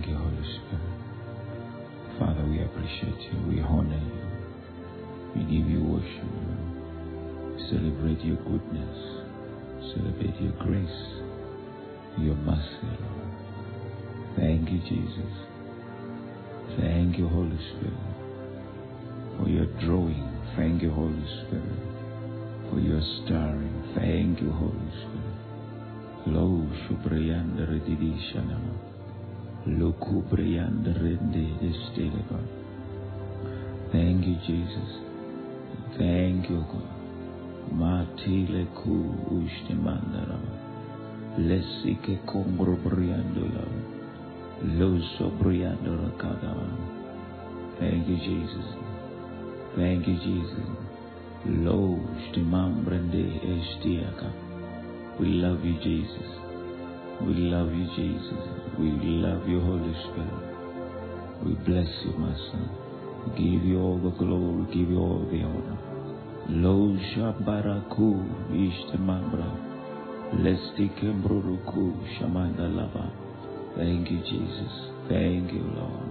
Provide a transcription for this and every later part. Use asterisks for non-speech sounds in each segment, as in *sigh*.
Thank you, Holy Spirit. Father, we appreciate you. We honor you. We give you worship. We celebrate your goodness. Celebrate your grace, your mercy, Lord. Thank you, Jesus. Thank you, Holy Spirit, for your drawing. Thank you, Holy Spirit, for your stirring. Thank you, Holy Spirit. Lo shubriyanda redidi Thank you, Jesus. Thank you, God. Matile ku ushte mandarama. Lesike kongro briandola. Lo sobriando rakadama. Thank you, Jesus. Thank you, Jesus. Lo shtimambrende estiaka. We love you, Jesus. We love you, Jesus. We love you, Holy Spirit. We bless you, Master. We give you all the glory, we give you all the honor. Lo shabaraku ishtemambra. Lestikembruruku shamanda lava. Thank you, Jesus. Thank you, Lord.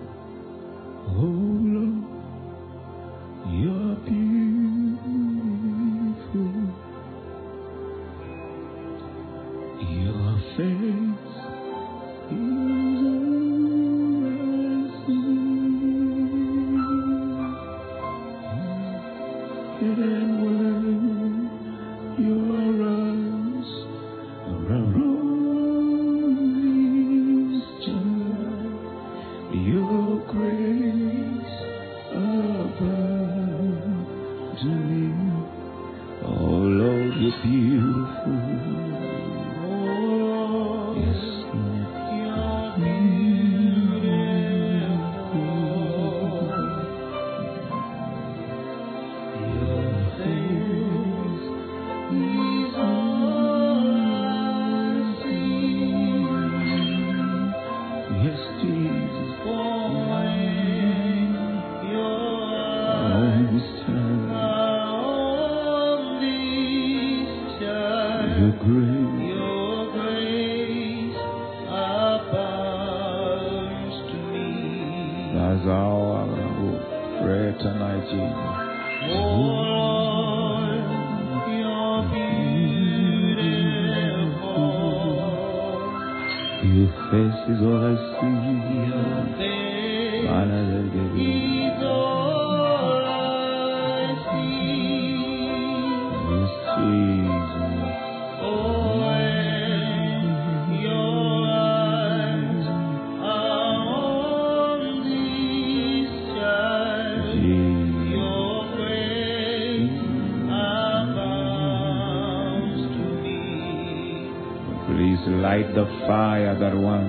Oh, Lord, you're beautiful. Light the fire that once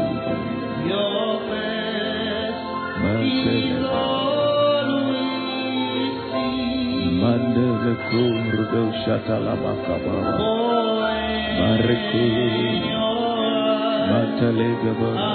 Mandele kurdo shatala makaba. Mariku. Matale gaba.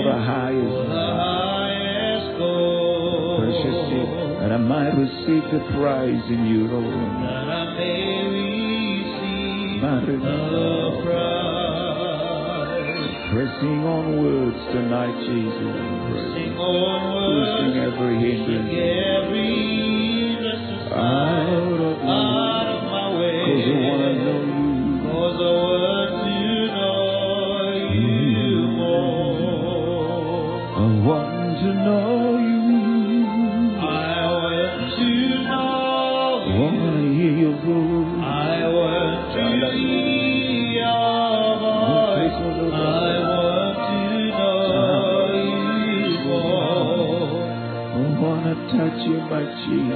The highest goal, Precious Savior, that I might receive the prize in you, Lord. That I may receive the prize. Pressing on words tonight, Jesus. Pressing on words, Pushing every hindrance. Out of my way. Because I want to know you. Jesus.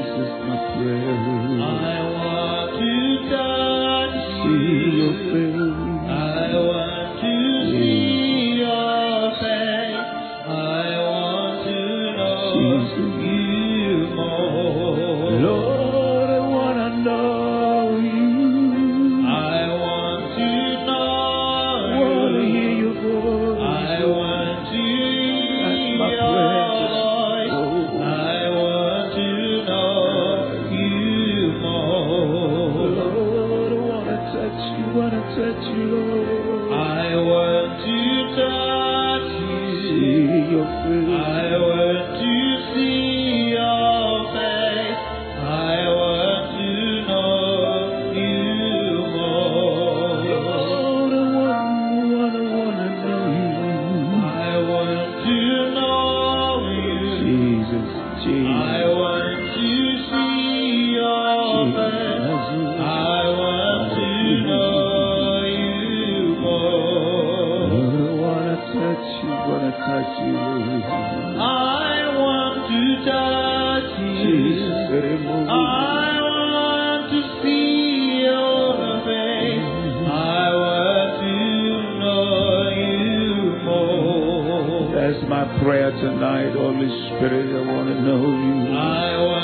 prayer tonight, Holy Spirit. I want to know you. I want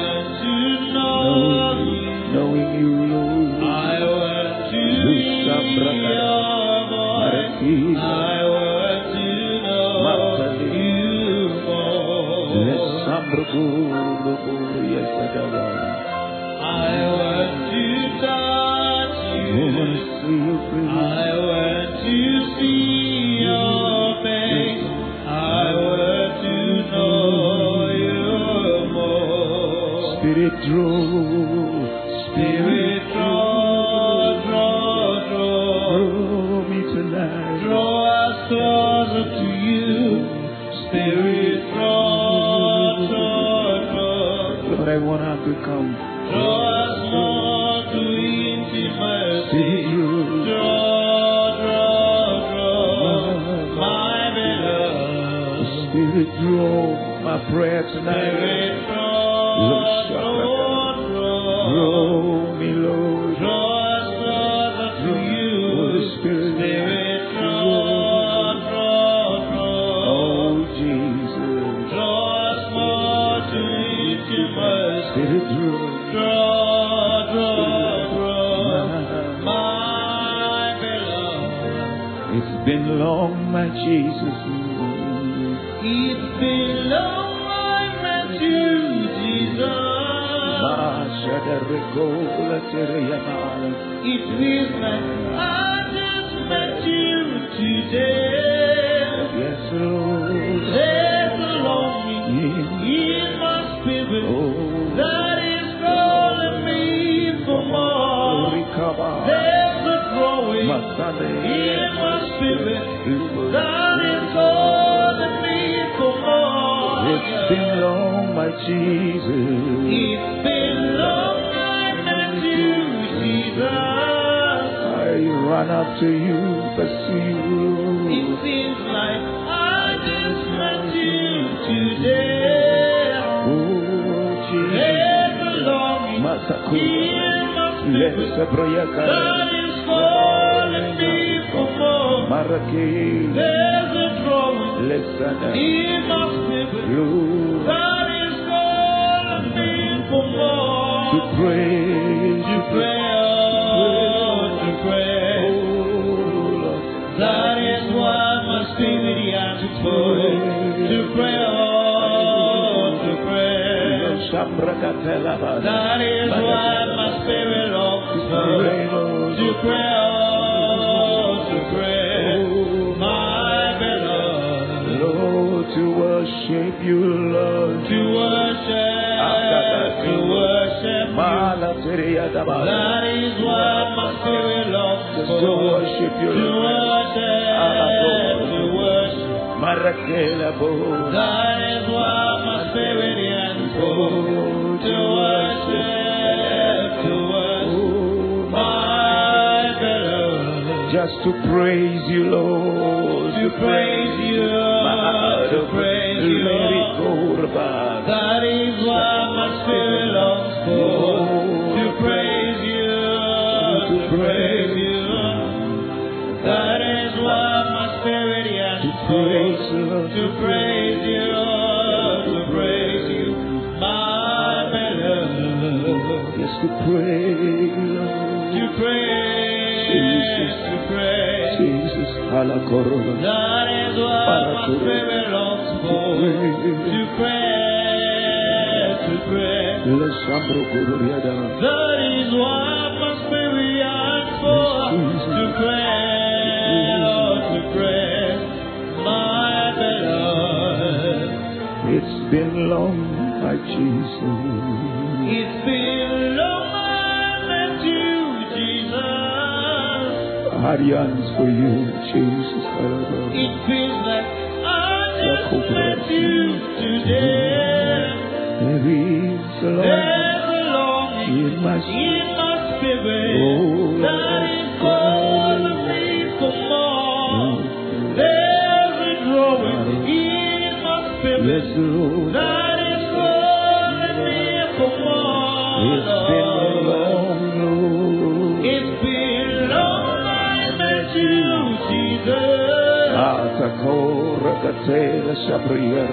There's a drawing Listen. in my spirit Lord. To praise To pray, to pray. That is why my spirit yearns for to pray, to pray. Shambrakatelaba. That is why my spirit longs for to pray, to pray. My beloved, Lord, to worship you, Lord. to worship, to worship you. That is why my spirit longs for to worship you, to Lord. worship, to worship. That is why my spirit yearns for to worship, to worship my beloved, Just to praise you, Lord. to praise you, to praise you. That That is what my spirit longs for. To pray, been long, my Jesus. It's been long I met you, Jesus. I yearns for you, Jesus. It feels like I just met you today. There is a longing in my in my spirit Oh, that is Yes, that is calling me for. It's been long, Lord. It's been long you, Jesus.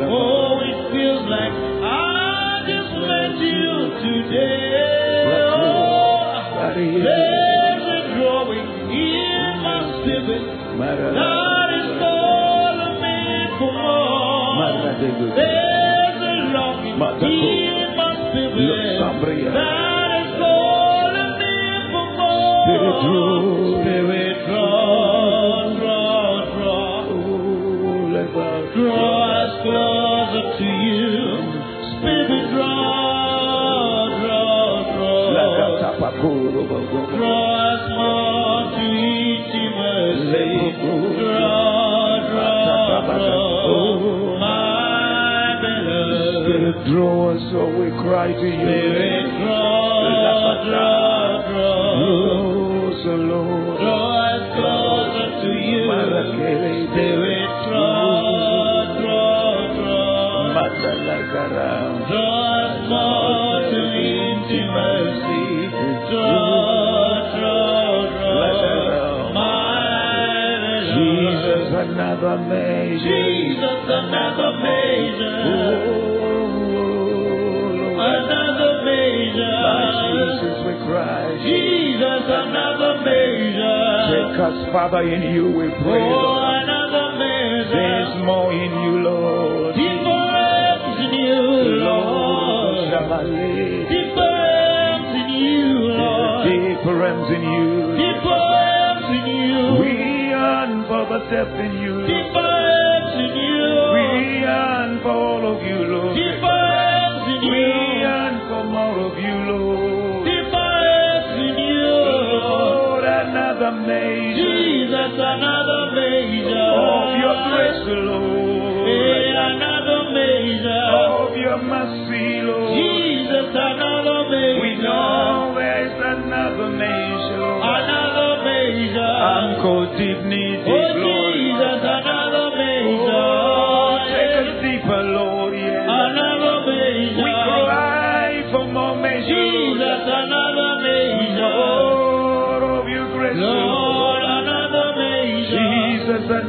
Oh, it feels like I just met you today. Oh, there's a growing in my spirit There's a longing in my spirit that is calling me for more. Spirit draw. Draw, draw, draw. Oh, us closer to you. Spirit, draw, draw, draw. Draw so we cry to you. Spirit, draw, draw, draw. Closer, Lord. Draw us closer to you. Spirit, draw, draw, draw. Draw us more to intimacy. Draw, draw, draw. My Jesus, another measure. Jesus, another measure. another measure. Take us, Father, in you we pray. Oh, another measure. There's more in you, Lord. Deeper in you, Lord. Deeper in you, Lord. Deeper in you. Deeper in you. We yearn for the depth in you. Deeper in you. We yearn for all of you, Lord. Deeper in you. another of your Lord. Another of your mercy, Jesus, another measure. We know there's another measure. Another measure. Deep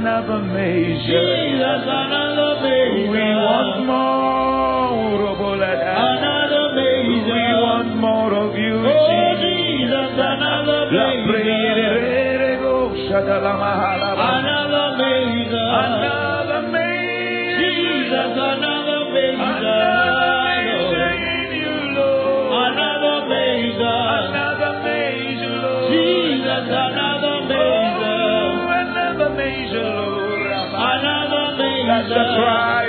another measure. Jesus, another measure. We want more, another measure. We want more of you, oh, Jesus. Another measure. Another measure. Another measure. Jesus, another measure. That's right.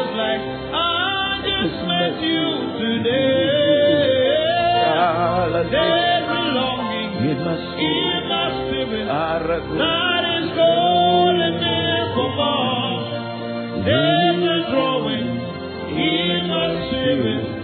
Feels like I just met you today. Ah, There's a my in my spirit. Arago. That is calling me for more. There's a drawing in my spirit.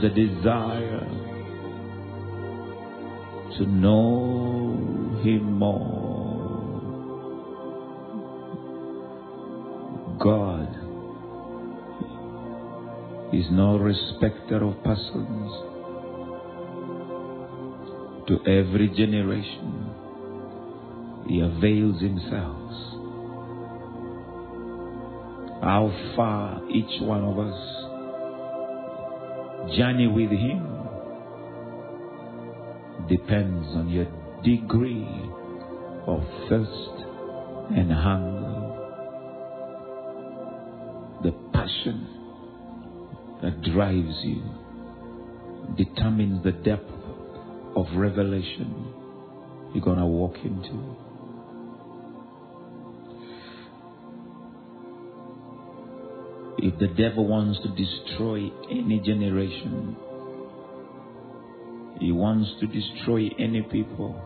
Is the desire to know Him more. God is no respecter of persons. To every generation, He avails Himself. How far each one of us journey with Him depends on your degree of thirst and hunger. The passion that drives you determines the depth of revelation you're going to walk into. If the devil wants to destroy any generation, he wants to destroy any people,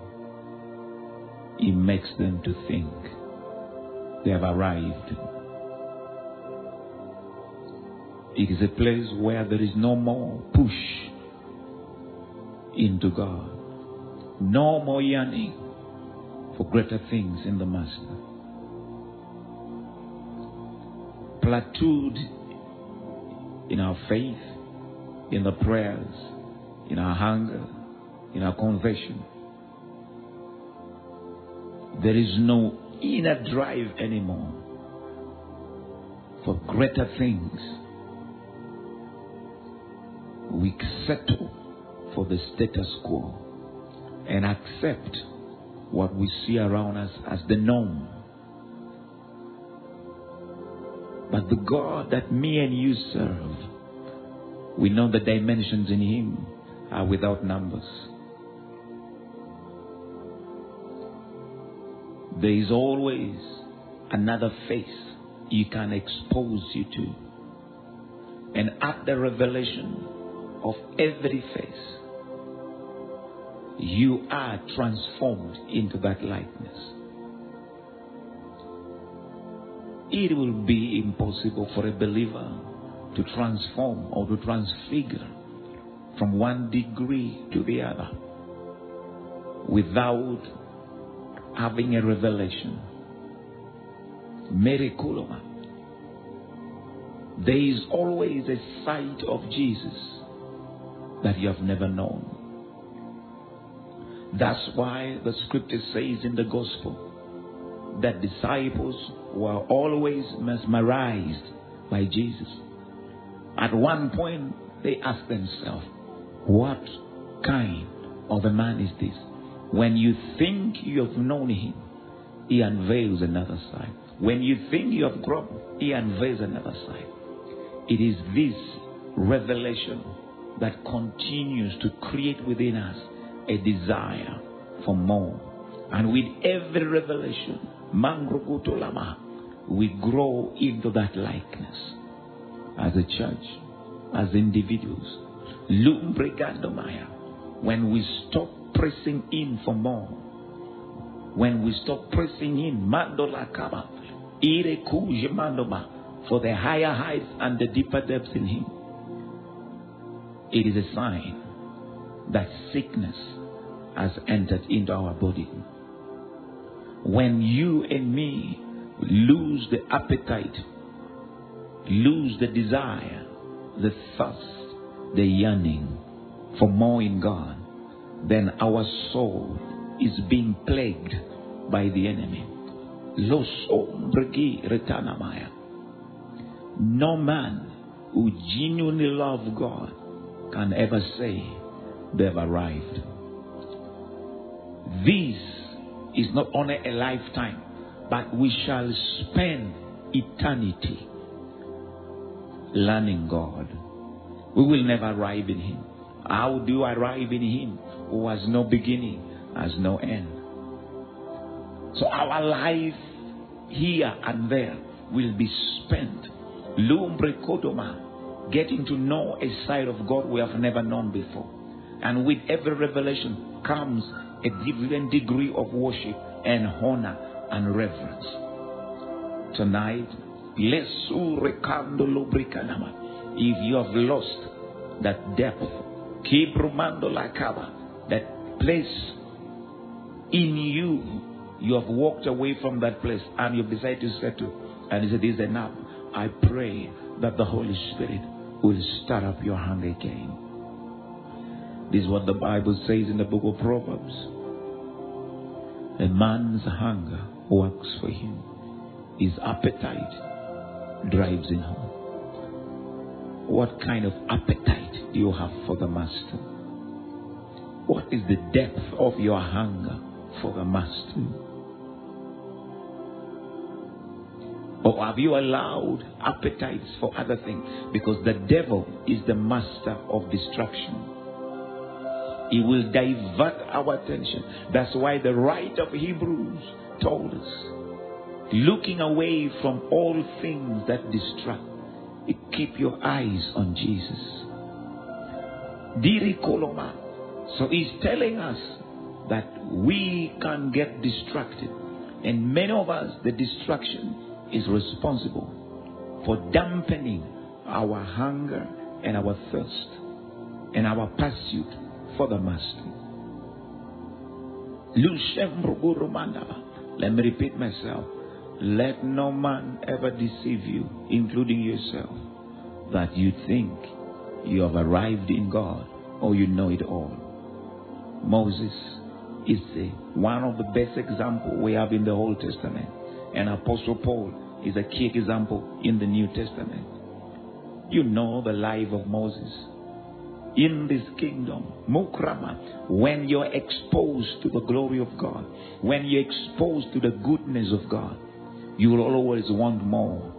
he makes them to think they have arrived. It is a place where there is no more push into God, no more yearning for greater things in the Master. Plateaued in our faith, in the prayers, in our hunger, in our conversion. There is no inner drive anymore for greater things. We settle for the status quo and accept what we see around us as the norm. But the God that me and you serve, we know the dimensions in Him are without numbers. There is always another face you can expose you to. And at the revelation of every face, you are transformed into that likeness. It will be impossible for a believer to transform or to transfigure from one degree to the other without having a revelation. Miraculum. There is always a sight of Jesus that you have never known. That's why the scripture says in the gospel that disciples were always mesmerized by Jesus. At one point, they asked themselves, What kind of a man is this? When you think you have known him, he unveils another side. When you think you have grown, he unveils another side. It is this revelation that continues to create within us a desire for more. And with every revelation, Mangrogutolama, we grow into that likeness as a church, as individuals. Lumbregandomaya, when we stop pressing in for more when we stop pressing in, Mandola Kaba, Ire Kuj Mandoma, for the higher heights and the deeper depths in Him, it is a sign that sickness has entered into our body. When you and me lose the appetite, lose the desire, the thirst, the yearning for more in God, then our soul is being plagued by the enemy. Los ombregi retanamaya. No man who genuinely loves God can ever say they've arrived. This is not only a lifetime, but we shall spend eternity learning God. We will never arrive in Him. How do you arrive in Him who has no beginning, has no end? So our life here and there will be spent lumbre kodoma, getting to know a side of God we have never known before. And with every revelation comes a different degree of worship and honor and reverence. Tonight, lesu recando lubricanama. If you have lost that depth, keep rumando that place in you, you have walked away from that place and you've decided to settle. And he said, This is enough. I pray that the Holy Spirit will stir up your hunger again. This is what the Bible says in the book of Proverbs. A man's hunger works for him. His appetite drives him home. What kind of appetite do you have for the Master? What is the depth of your hunger for the Master? Or have you allowed appetites for other things? Because the devil is the master of distraction. He will divert our attention. That's why the writer of Hebrews told us looking away from all things that distract, keep your eyes on Jesus. Diri Koloma. So he's telling us that we can get distracted. And many of us, the distraction is responsible for dampening our hunger and our thirst and our pursuit for the Master. Let me repeat myself. Let no man ever deceive you, including yourself, that you think you have arrived in God or you know it all. Moses is the, one of the best examples we have in the Old Testament. And Apostle Paul is a key example in the New Testament. You know the life of Moses in this kingdom. Mukrama, when you're exposed to the glory of God, when you're exposed to the goodness of God, you will always want more.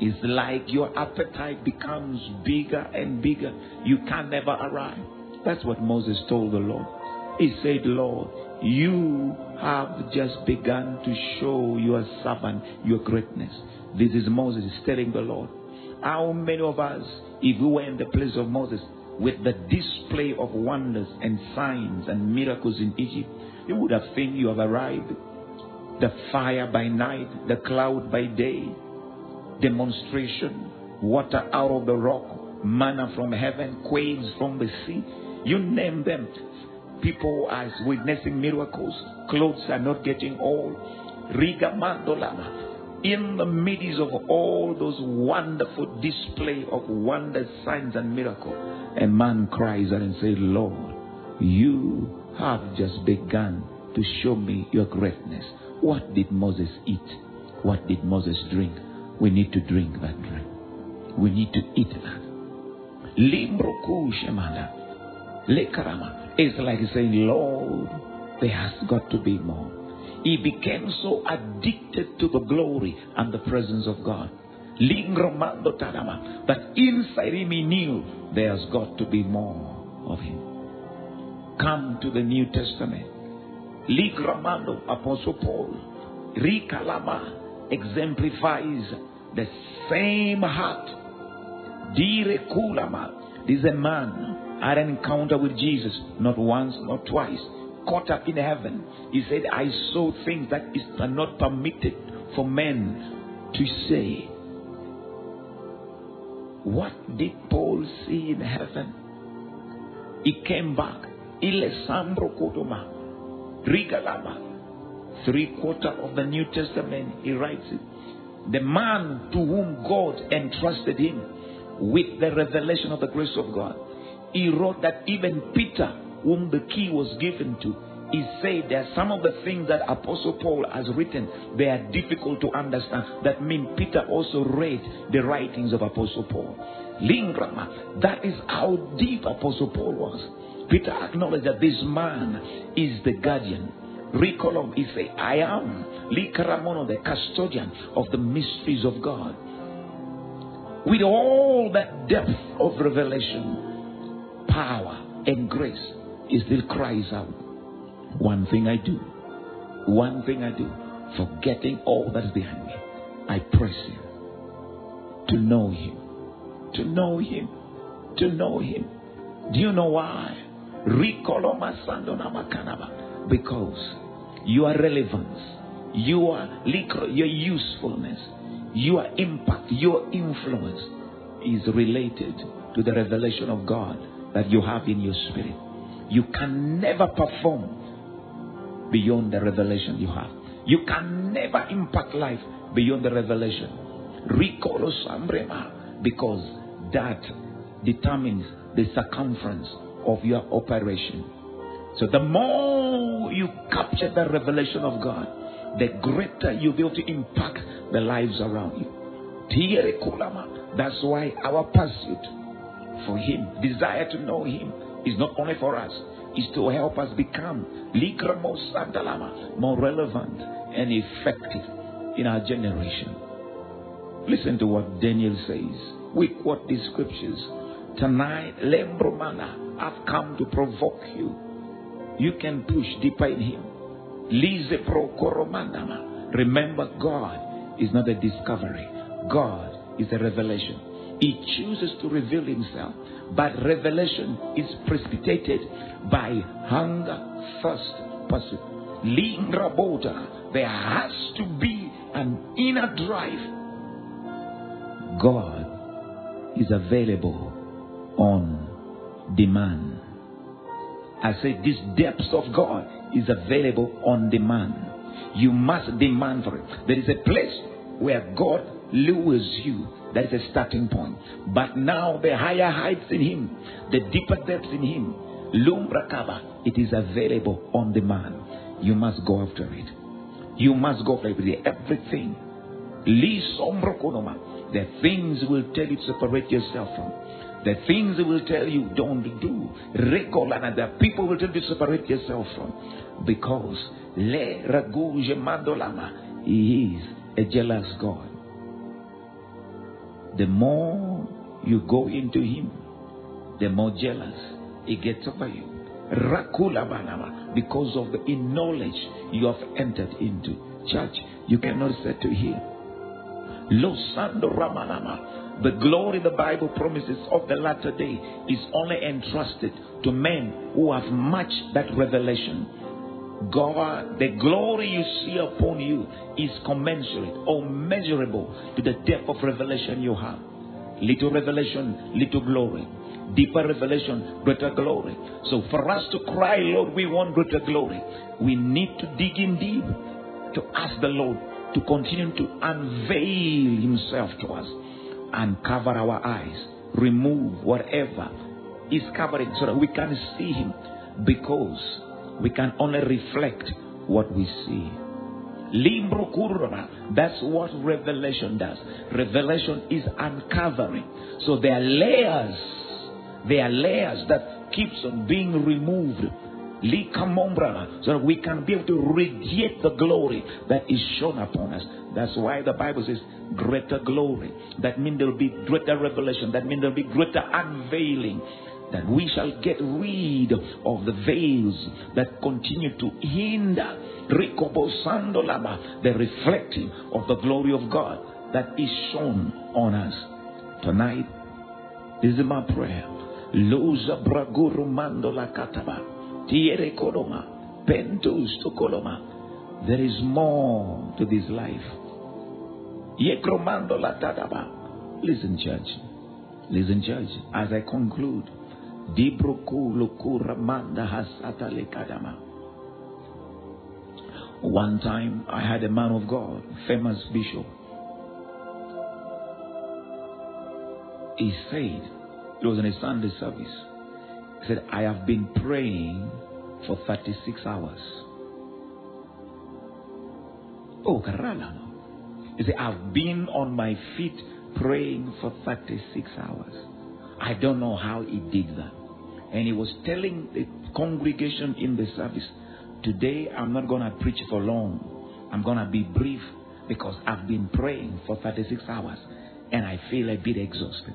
It's like your appetite becomes bigger and bigger. You can never arrive. That's what Moses told the Lord. He said, Lord, you have just begun to show your servant your greatness. This is Moses telling the Lord. How many of us, if we were in the place of Moses, with the display of wonders and signs and miracles in Egypt, you would have think you have arrived. The fire by night, the cloud by day, demonstration, water out of the rock, manna from heaven, quails from the sea. You name them. People are witnessing miracles. Clothes are not getting old. Riga mandolama in the midst of all those wonderful display of wonders, signs, and miracles, a man cries out and says, Lord, you have just begun to show me your greatness. What did Moses eat? What did Moses drink? We need to drink that drink. We need to eat that. Limbroku. Lekarama. It's like saying, Lord, there has got to be more he became so addicted to the glory and the presence of God. That inside him he knew there's got to be more of him. Come to the New Testament. Ligramando, Apostle Paul, Rikalama exemplifies the same heart. Dire Kulama. This is a man had an encounter with Jesus, not once, not twice, caught up in heaven. He said, I saw things that is are not permitted for men to say. What did Paul see in heaven? He came back. Ile sambro kotoma. Rigalama. Three quarter of the New Testament, he writes it. The man to whom God entrusted him with the revelation of the grace of God. He wrote that even Peter, whom the key was given to, he said are some of the things that Apostle Paul has written, they are difficult to understand. That means Peter also read the writings of Apostle Paul. Lingrama, that is how deep Apostle Paul was. Peter acknowledged that this man is the guardian. Recolum, he said, I am Likaramono, the custodian of the mysteries of God. With all that depth of revelation, power, and grace, he still cries out, One thing I do, one thing I do, forgetting all that is behind me, I press him to know him, to know him, to know him. Do you know why? Because your relevance, your your usefulness, your impact, your influence is related to the revelation of God that you have in your spirit. You can never perform beyond the revelation you have. You can never impact life beyond the revelation. Because that determines the circumference of your operation. So the more you capture the revelation of God, the greater you'll be able to impact the lives around you. That's why our pursuit for Him, desire to know Him, is not only for us, is to help us become more relevant and effective in our generation. Listen to what Daniel says. We quote these scriptures. Tonight, Lembromana, I've come to provoke you. You can push deeper in Him. Lise pro koromandama. Remember, God is not a discovery. God is a revelation. He chooses to reveal Himself, but revelation is precipitated by hunger, thirst, pursuit. Lingra. There has to be an inner drive. God is available on demand. I say this depth of God is available on demand. You must demand for it. There is a place where God lures you. That is a starting point. But now the higher heights in Him, the deeper depths in Him, Lumbrakaba, it is available on demand. You must go after it. You must go after it. Everything. The things will tell you to separate yourself from. The things will tell you don't do. Rekolana, the people will tell you to separate yourself from. Because Le Raguje Mandolama, He is a jealous God. The more you go into Him, the more jealous He gets over you. Rakula because of the knowledge you have entered into. Church, you cannot say to Him. Losando Ramanama. The glory the Bible promises of the latter day is only entrusted to men who have matched that revelation. God, the glory you see upon you is commensurate or measurable to the depth of revelation you have. Little revelation, little glory. Deeper revelation, greater glory. So for us to cry, Lord, we want greater glory, we need to dig in deep to ask the Lord to continue to unveil Himself to us and cover our eyes, remove whatever is covering so that we can see Him because we can only reflect what we see. Limbro kurva. That's what revelation does. Revelation is uncovering. So there are layers. There are layers that keeps on being removed. So that we can be able to radiate the glory that is shown upon us. That's why the Bible says greater glory. That means there will be greater revelation. That means there will be greater unveiling. That we shall get rid of the veils that continue to hinder the reflecting of the glory of God that is shown on us. Tonight, this is my prayer. Mandola. There is more to this life. Yekromando latadaba. Listen, church. Listen, church. As I conclude, One time I had a man of God, famous bishop. He said, it was in a Sunday service. He said, I have been praying for 36 hours. Oh, Karala. He said, I've been on my feet praying for 36 hours. I don't know how he did that. And he was telling the congregation in the service, today I'm not going to preach for long. I'm going to be brief because I've been praying for 36 hours and I feel a bit exhausted.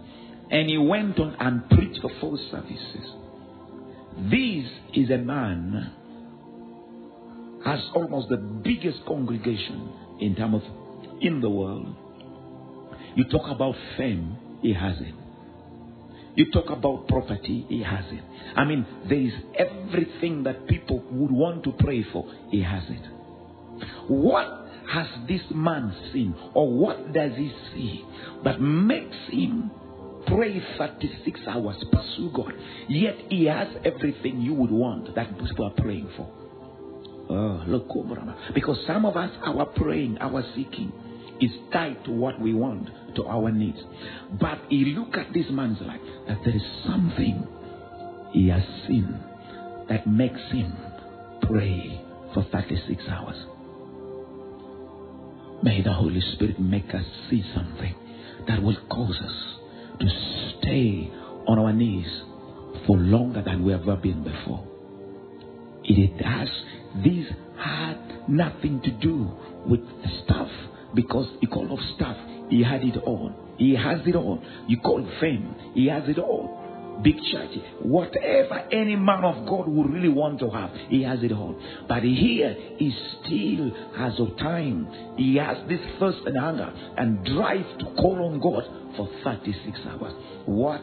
And he went on and preached for four services. This is a man has almost the biggest congregation in terms of in the world. You talk about fame, he has it. You talk about property, he has it. I mean, there is everything that people would want to pray for, he has it. What has this man seen, or what does he see that makes him pray 36 hours, pursue God, yet he has everything you would want that people are praying for? Oh, look, oh, because some of us, our praying, our seeking, is tied to what we want, to our needs. But he look at this man's life that there is something he has seen that makes him pray for 36 hours. May the Holy Spirit make us see something that will cause us to stay on our knees for longer than we have ever been before. It has, this had nothing to do with stuff because you call of stuff, he had it all. He has it all. You call fame, he has it all. Big church, whatever any man of God would really want to have, he has it all. But here, he still has of time. He has this thirst and hunger and drive to call on God for 36 hours. What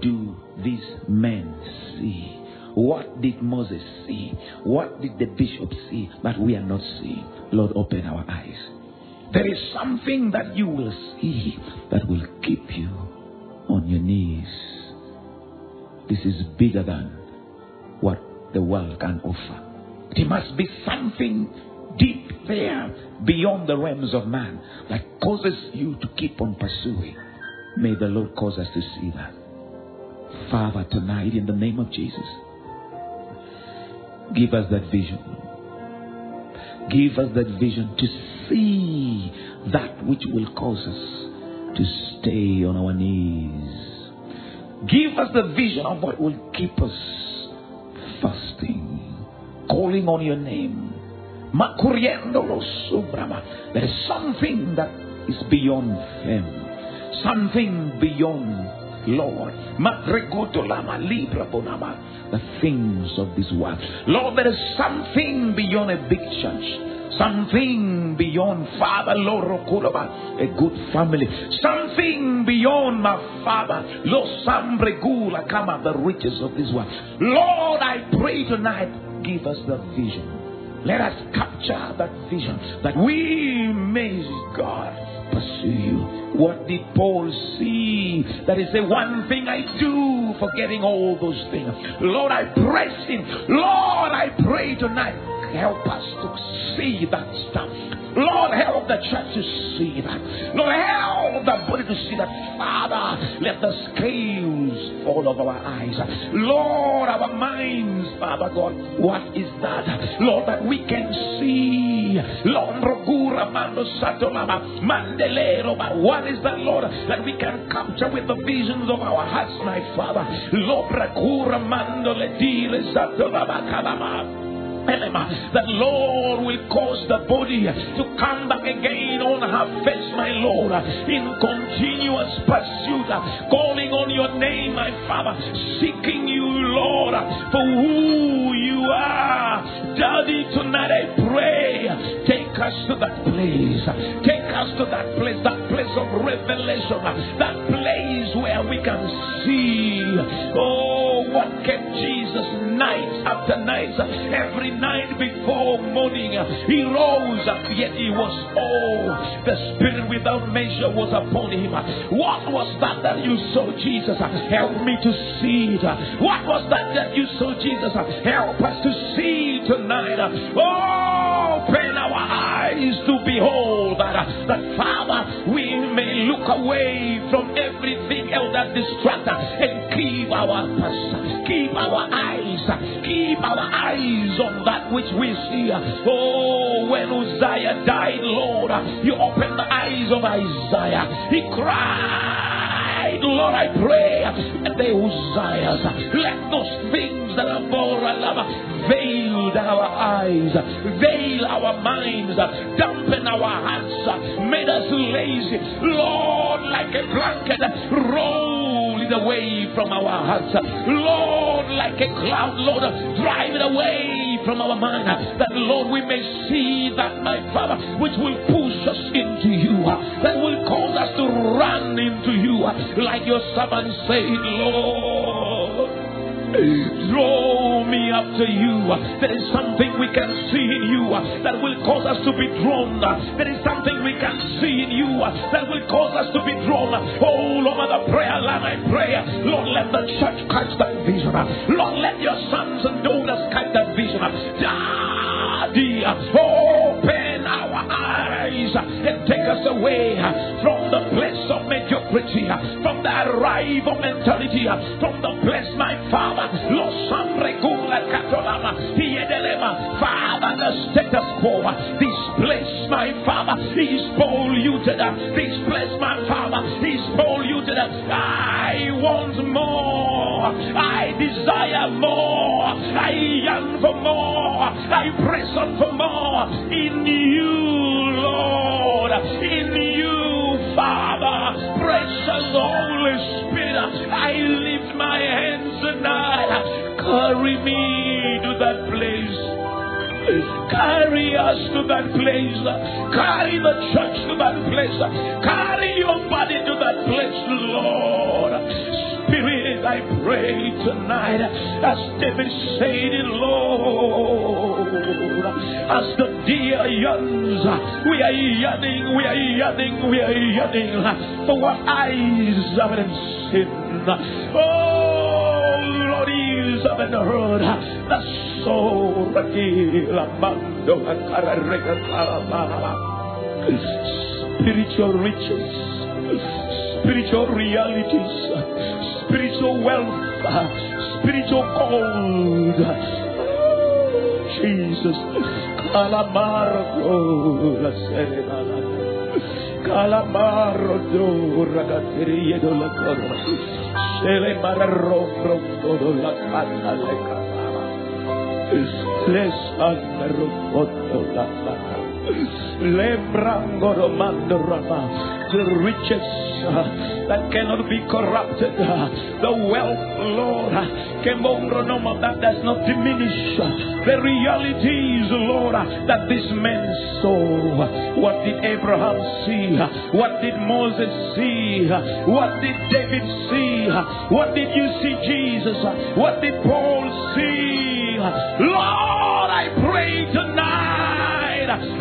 do these men see? What did Moses see? What did the bishop see But we are not seeing? Lord, open our eyes. There is something that you will see that will keep you on your knees. This is bigger than what the world can offer. There must be something deep there beyond the realms of man that causes you to keep on pursuing. May the Lord cause us to see that. Father, tonight in the name of Jesus, give us that vision. Give us that vision to see that which will cause us to stay on our knees. Give us the vision of what will keep us fasting, calling on your name. There is something that is beyond them, something beyond Lord. The things of this world. Lord, there is something beyond a big church. Something beyond Father Lord a good family. Something beyond my Father, Lord Sambregula, come out the riches of this world. Lord, I pray tonight, give us the vision. Let us capture that vision that we may, God, pursue you. What did Paul see? That is the one thing I do, forgetting all those things. Lord, I press him. Lord, I pray tonight. Help us to see that stuff. Lord, help the church to see that. Lord, help the body to see that. Father, let the scales fall off our eyes. Lord, our minds, Father God, what is that? Lord, that we can see. Lord, what is that, Lord, that we can capture with the visions of our hearts, my Father? Lord, that Lord will cause the body to come back again on her face, my Lord, in continuous pursuit, calling on your name, my Father, seeking you, Lord, for who you are. Daddy, tonight I pray, take us to that place, take us to that place, that place of revelation, that place where we can see, oh, what kept Jesus night after night. Every night before morning, he rose, yet he was old. The Spirit without measure was upon him. What was that that you saw, Jesus? Help me to see it. What was that that you saw, Jesus? Help us to see tonight. Oh, Open our eyes to behold that, that Father, we may look away from everything else that distracts us and keep our keep our eyes, keep our eyes on that which we see. Oh, when Uzziah died, Lord, you opened the eyes of Isaiah. He cried, Lord, I pray that the Uzziahs, let those things that are more love veil our eyes, veil our minds, dampen our hearts, made us lazy. Lord, like a blanket, roll it away from our hearts. Lord, like a cloud, Lord, drive it away from our mind. That, Lord, we may see that, my Father, which will push us into you, that will cause us to run into you, like your servant said, Lord. Eh, draw me up to you. There is something we can see in you uh, that will cause us to be drawn. Uh, there is something we can see in you uh, that will cause us to be drawn. Oh, over the prayer line, I pray. Lord, let the church catch that vision. Lord, let your sons and daughters catch that vision. Daddy, open our eyes take us away uh, from the place of mediocrity, uh, from the arrival mentality, uh, from the place, my Father. Catolana. Father, the status quo, this place, my Father, is polluted. This place, my Father, is polluted. I want more. I desire more. I yearn for more. I press on for more. In you, Lord. In you, Father. Precious Holy Spirit. I lift my hands tonight. Carry me to that place. Carry us to that place. Carry the church to that place. Carry your body to that place, Lord. Spirit, I pray tonight, as David said it, Lord, as the deer yearns, we are yearning, we are yearning, we are yearning for what eyes haven't seen. Oh, Lord, ears haven't heard the soul, spiritual riches, spiritual realities, spiritual wealth, spiritual gold. Jesus, Calamaro, la serena, Calamaro, do ragateria do la corona, se le marró todo la cara le cagaba, les han roto la cara. The riches uh, that cannot be corrupted, uh, the wealth, Lord, uh, that does not diminish, uh, the realities, Lord, uh, that this man saw. What did Abraham see? Uh, what did Moses see? What did David see? What did you see, Jesus? What did Paul see? Lord.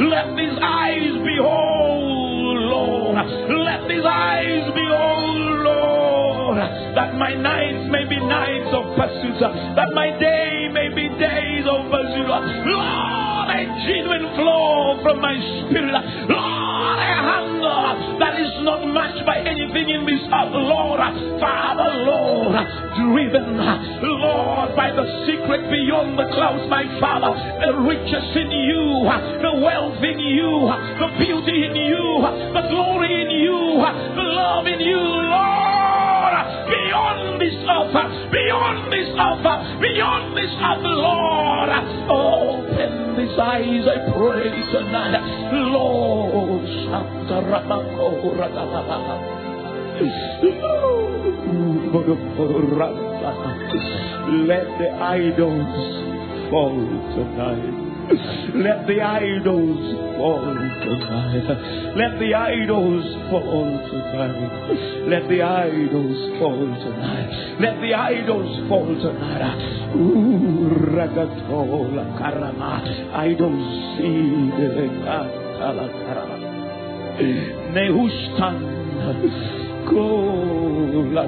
Let these eyes behold, Lord. Let these eyes behold, Lord. That my nights may be nights of pursuit. That my day may be days of pursuit. Lord, a genuine flow from my spirit. Lord, a hunger that is not matched by anything in this earth, Lord. Father, Lord, driven, Lord, by the secret beyond the clouds, my Father, the riches in you, the wealth in you, the beauty in you, the glory in you, the love in you, Lord. Beyond this earth, beyond this earth, beyond this earth, Lord. Open these eyes, I pray tonight. Lord, Let the idols fall tonight. Let the idols fall tonight. Let the idols fall tonight. Let the idols fall tonight. Let the idols fall tonight. Ooh, ragatola karama. Idols see the karama. Kola.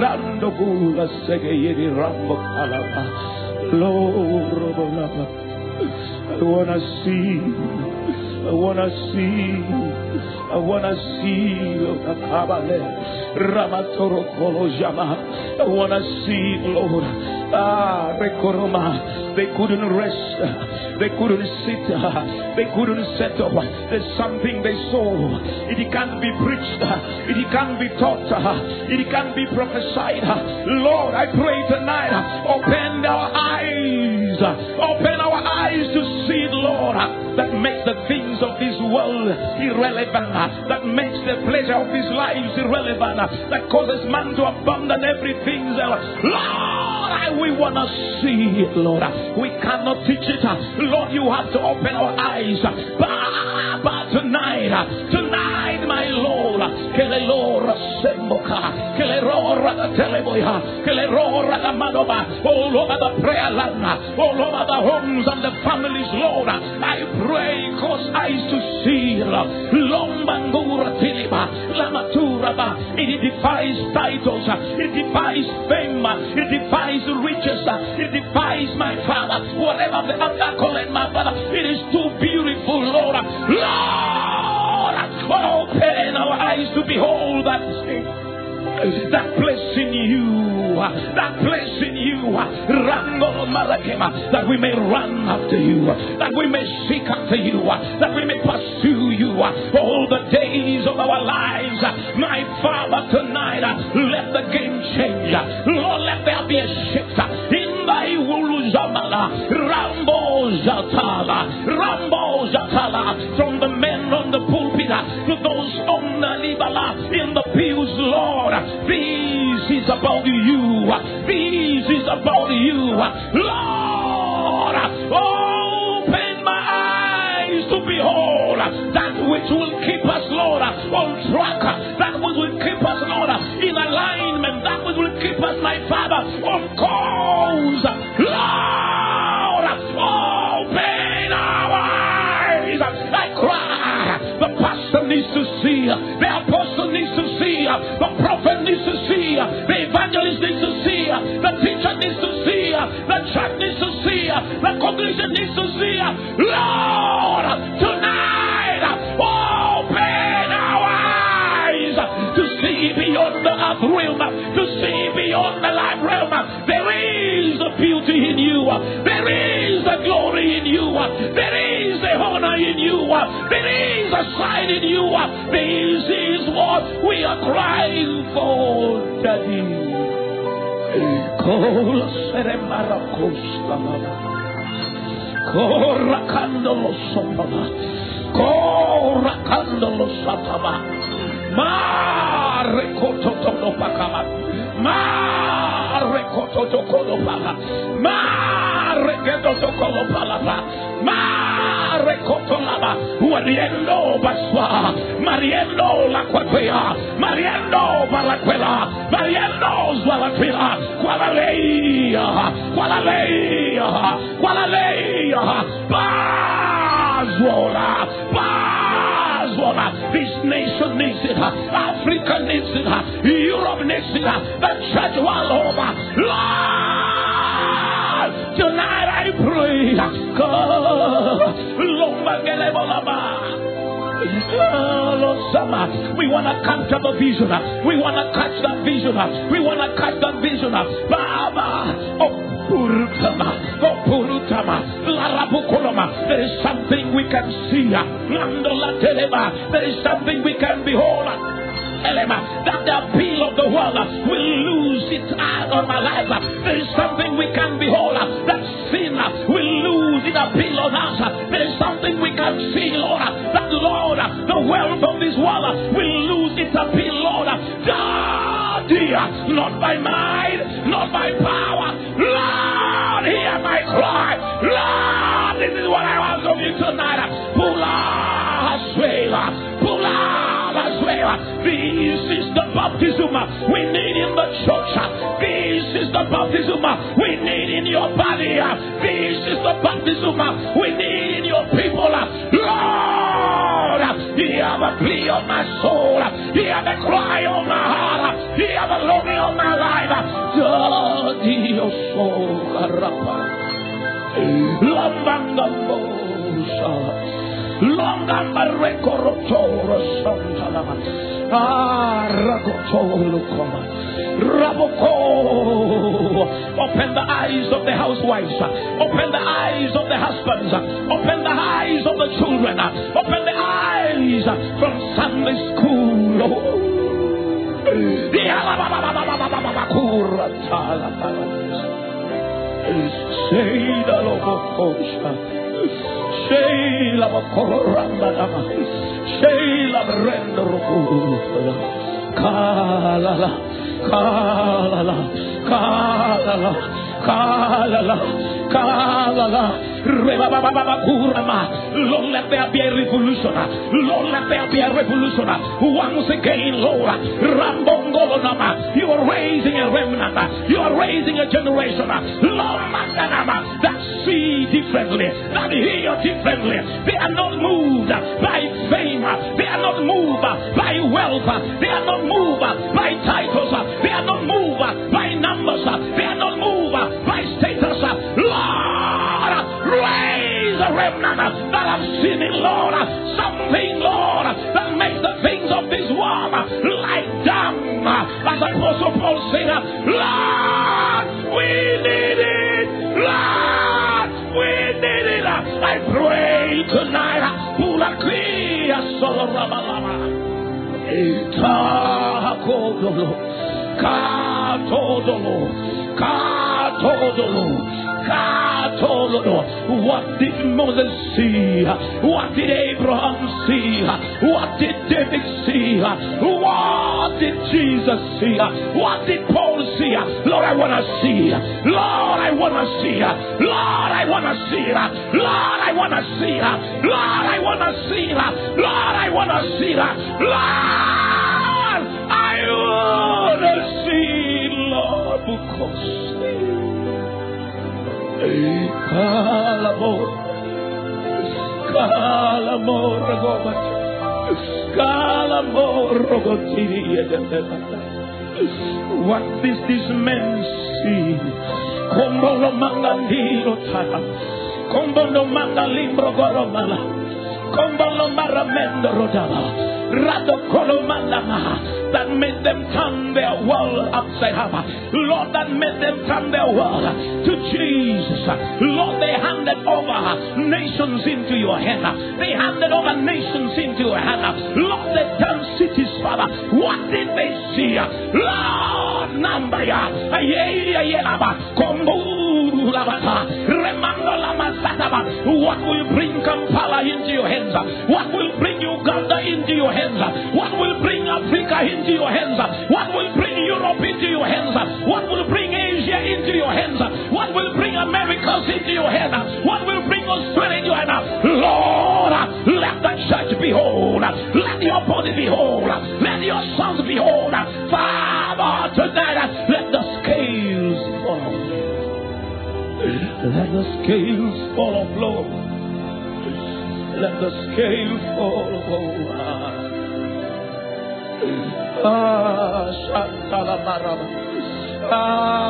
Rando kula sege yedi rambo kalaba. Lord, I wanna see, I wanna see, I wanna see the Kabale, Ramatoro Kolo Jama. I wanna see, Lord. Ah, Rekoroma. They couldn't rest. They couldn't sit. *laughs* They couldn't settle. There's something they saw. It can't be preached. It can't be taught. It can't be prophesied. Lord, I pray tonight. Open our eyes. Open our eyes to see, Lord, that makes the things of this world irrelevant. That makes the pleasure of his lives irrelevant. That causes man to abandon everything. Lord, We want to see it, Lord. We cannot teach it. Lord, you have to open our eyes. But tonight, tonight, rora da teleboya, rora da madoba, all over the prayer land, all over the homes and the families, Lord. I pray, cause eyes to see, lombangura tiliba, lamatura ba, it defies titles, it defies fame, it defies riches, it defies my Father, whatever the accolade, my Father, it is too beautiful, Lord. Lord, oh, open our eyes to behold that that place in you, that place in you, oh, that we may run after you, that we may seek after you, that we may pursue you all the days of our lives. My Father, tonight, let the game change. Lord, let there be a shift in thy Zamala, Rambo Zatala, Rambo Zatala, from the men on the pulpit to those on the in the pews, Lord. This is about you. This is about you. Lord, open my eyes to behold that which will keep us, Lord, on track. That which will keep us, Lord, in alignment. That which will keep us, my Father, on course. The congregation needs to see. Lord, tonight, open our eyes to see beyond the earth realm, to see beyond the life realm. There is a beauty in you. There is a glory in you. There is a honor in you. There is a sign in you. This is what we are crying for, Daddy. Kola seremara kosta Corracándolo sotaba. Corracándolo sotaba. Ma recototono pacaba. Ma recototocono pala. Ma recototocono palaba. Ma recotolaba. Mariendo basua. Mariendo la cuapea. Mariendo balacuela. Balaquela. Mariendo zwalaquila. Qualaleia. Qualaleia. Qualaleia. Bazwola. Bazwola. This nation needs it. Africa needs it. Europe needs it. The church all over. Lord, tonight I pray. God, Lomba Gelebolaba. We want to capture the vision. We want to catch that vision. We want to catch that vision. Baba. Oh, Purutama. Oh, Purutama. There is something we can see. Nandola Telema. There is something we can behold. Elema, that the appeal of the world will lose its eye on my life. There is something we can behold. That sin will lose its appeal on us. There is something we can see, Lord. That Lord. The wealth of this world will lose its appeal, Lord. Daddy, not by might, not by power. Lord, hear my cry. Lord, this is what I ask of you tonight. Pula, Suela, Pula. This is the baptism we need in the church. This is the baptism we need in your body. This is the baptism we need in your people. Hear the plea of my soul. Hear the cry of my heart. Hear the longing of my life. Dios, oh, Lambangambosa. Longambarekorotoro Santalama. Ah, Ragotolukoma. Raboko. Open the eyes of the housewives. Open the eyes of the husbands. Open the eyes of the children. Open the eyes from Sunday school. Sheila Lobokosha. Sheila Bokoramba. Sheila Brenda Rokula. Kalala. Kalala. Kalala. Kalala. Kalala. Lord, let there be a revolution. Lord, let there be a revolution. Once again, Lord, you are raising a remnant. You are raising a generation. Lord, that see differently, that hear differently. They are not moved by fame. They are not moved by wealth. They are not moved by titles. They are not moved by numbers. They are not remnant that have seen it, Lord. Something, Lord, that makes the things of this world lie down. As Apostle Paul said, Lord, we need it. Lord, we need it. I pray tonight. Pulakia Solorabalama. Itakodolo. Katodolo. Katodolo. Katodolo. What did Moses see? What did Abraham see? What did David see? What did Jesus see? What did Paul see? Lord, I want to see. Lord, I want to see. Lord, I want to see. Lord, I want to see. Lord, I want to see. Lord, I want to see. Lord. I want to see Lord, because What does this man see? Mangandiro. Kombolo mangalimbro goromala. Kombolo maramendo rodala. Rado kolomandama. That made them turn their world upside down. Lord, that made them turn their world to Jesus. Lord, they handed over nations into your hand. They handed over nations into your hand. Lord, they turned cities, Father. What did they see? Lord, Ayaya Yelaba. What will bring Kampala into your hands? What will bring Uganda into your hands? What will bring Africa into your hands? What will bring Europe into your hands? What will bring Asia into your hands? What will bring Americas into your hands? What will bring Australia into your hands? Lord, let the church be behold. Let your body be behold. Let your sons be behold. Father, tonight, Let the scales fall of Lord. Let the scales fall of Lord. Ah, Shantala Marama. Ah,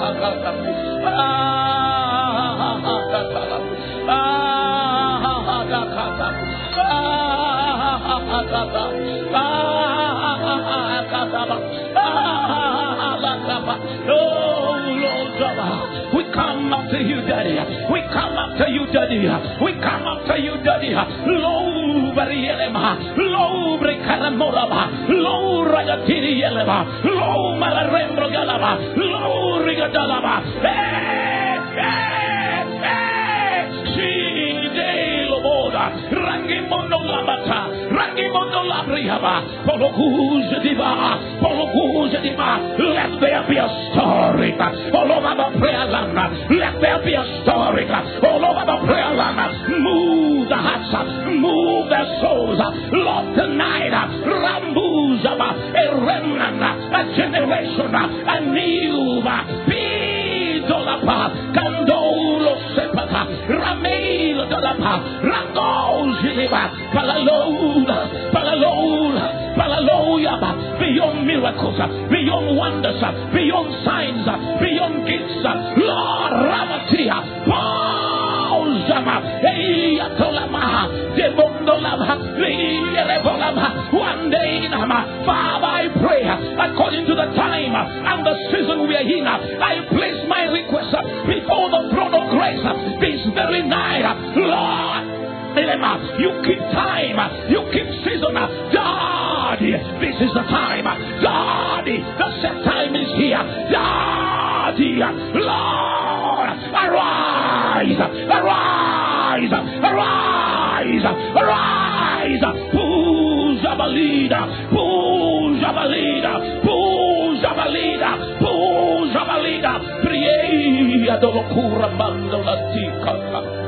Oh, Lord, we come after you, Daddy. We come after you, Daddy. We come after you, Daddy. Low Barielema, low Brekaramoraba, low Ragatiri Yelema, low Malarembro Galaba, low Rigadalaba. Hey, Let there be a story all over the prayer land. Let there be a story all over the prayer land. Move the hearts, move their souls. Lord, tonight, Rambus, a remnant, a generation, a new Pidolapa, Candolo Sepata, Ramel Dolapa, Rangoziliba, Palalola, Palalola, miracles, beyond wonders, beyond signs, beyond gifts, Lord Ramatia, one day, Father, I pray, according to the time and the season we are in, I place my request before the throne of grace this very night, Lord. You keep time, you keep season. This is the time. God, the set time is here. God, Lord, arise, arise, arise, arise. Who's of a leader? Who's of a leader? Who's of a leader? Who's of a leader? Priya dolokura mandala tikata.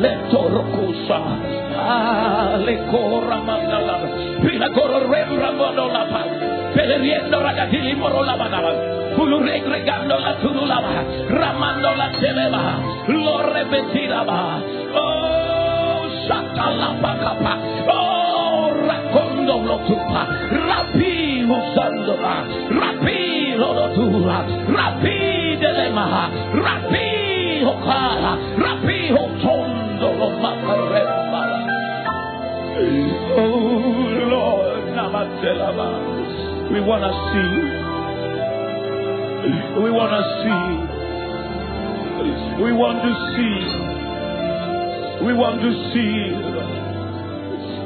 leto rocusa. Ale corra mandala. Pila corre ramano la paz. Pedriendo ragatili moro la mandala. Pulurek regando la turulaba. Ramando la teleba. Lo repetiraba. Oh, satalapacapa. Oh, racondo lo tupa. Rapi usandola. Rapi lo tura. Rapi delema. Rapi. Rapi, Oh Lord, Namatelaba. We want to see. We want to see. We want to see. We want to see.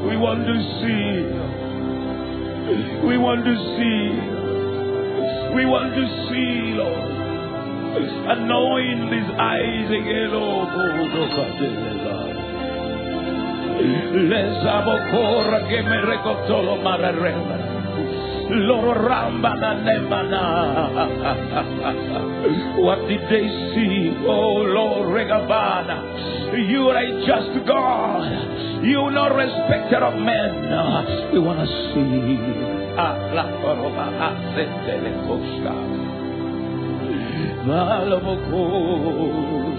We want to see. We want to see. We want to see, Lord. Anoint these eyes again, oh, Les que me mararema. Loro ramba na nemana. What did they see? Oh Lord Regabana. You are a just God. You are not respecter of men. We want to see. Ah, la koroba, ah, setele kosta. Malaboko.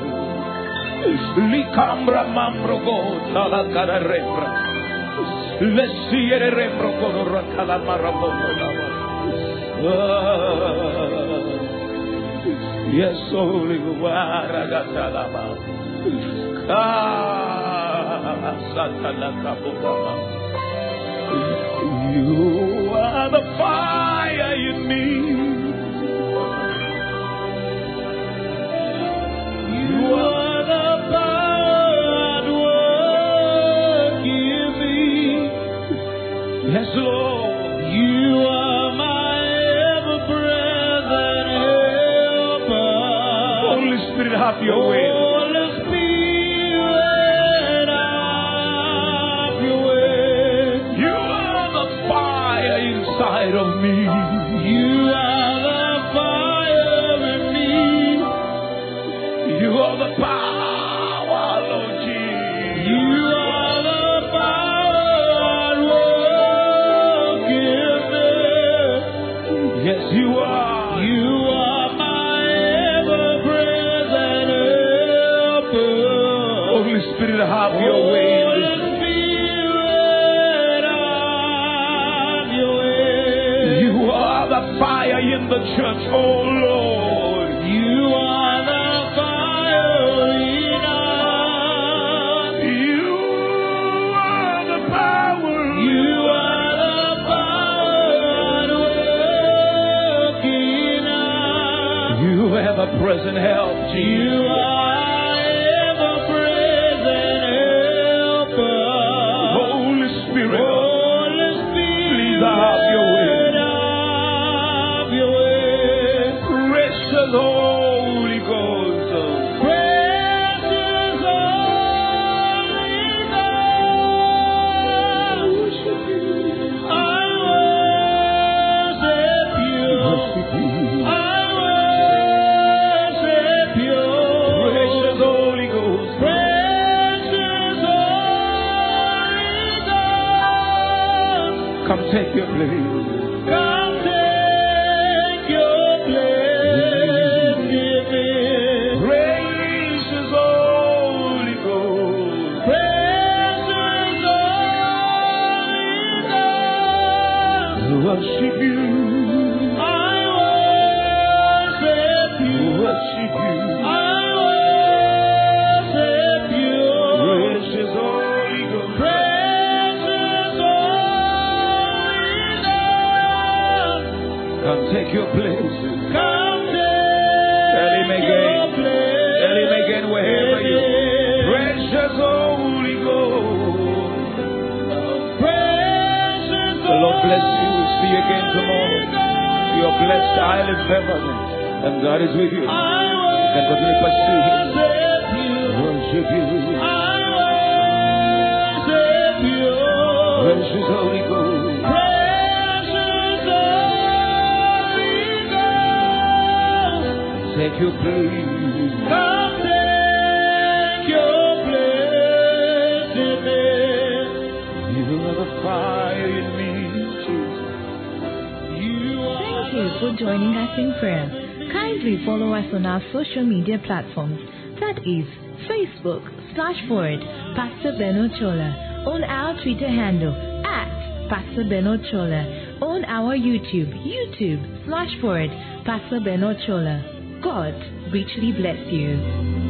Licambra mambrogo, sala cara rembra. Lesiere rembro con racala marabono Yes, Waragatala. Ah. You are the fire in me. your will. social media platforms. That is Facebook slash forward Pastor Ben Ochola on our Twitter handle at Pastor Ben Ochola on our YouTube, YouTube slash forward Pastor Ben Ochola. God richly bless you.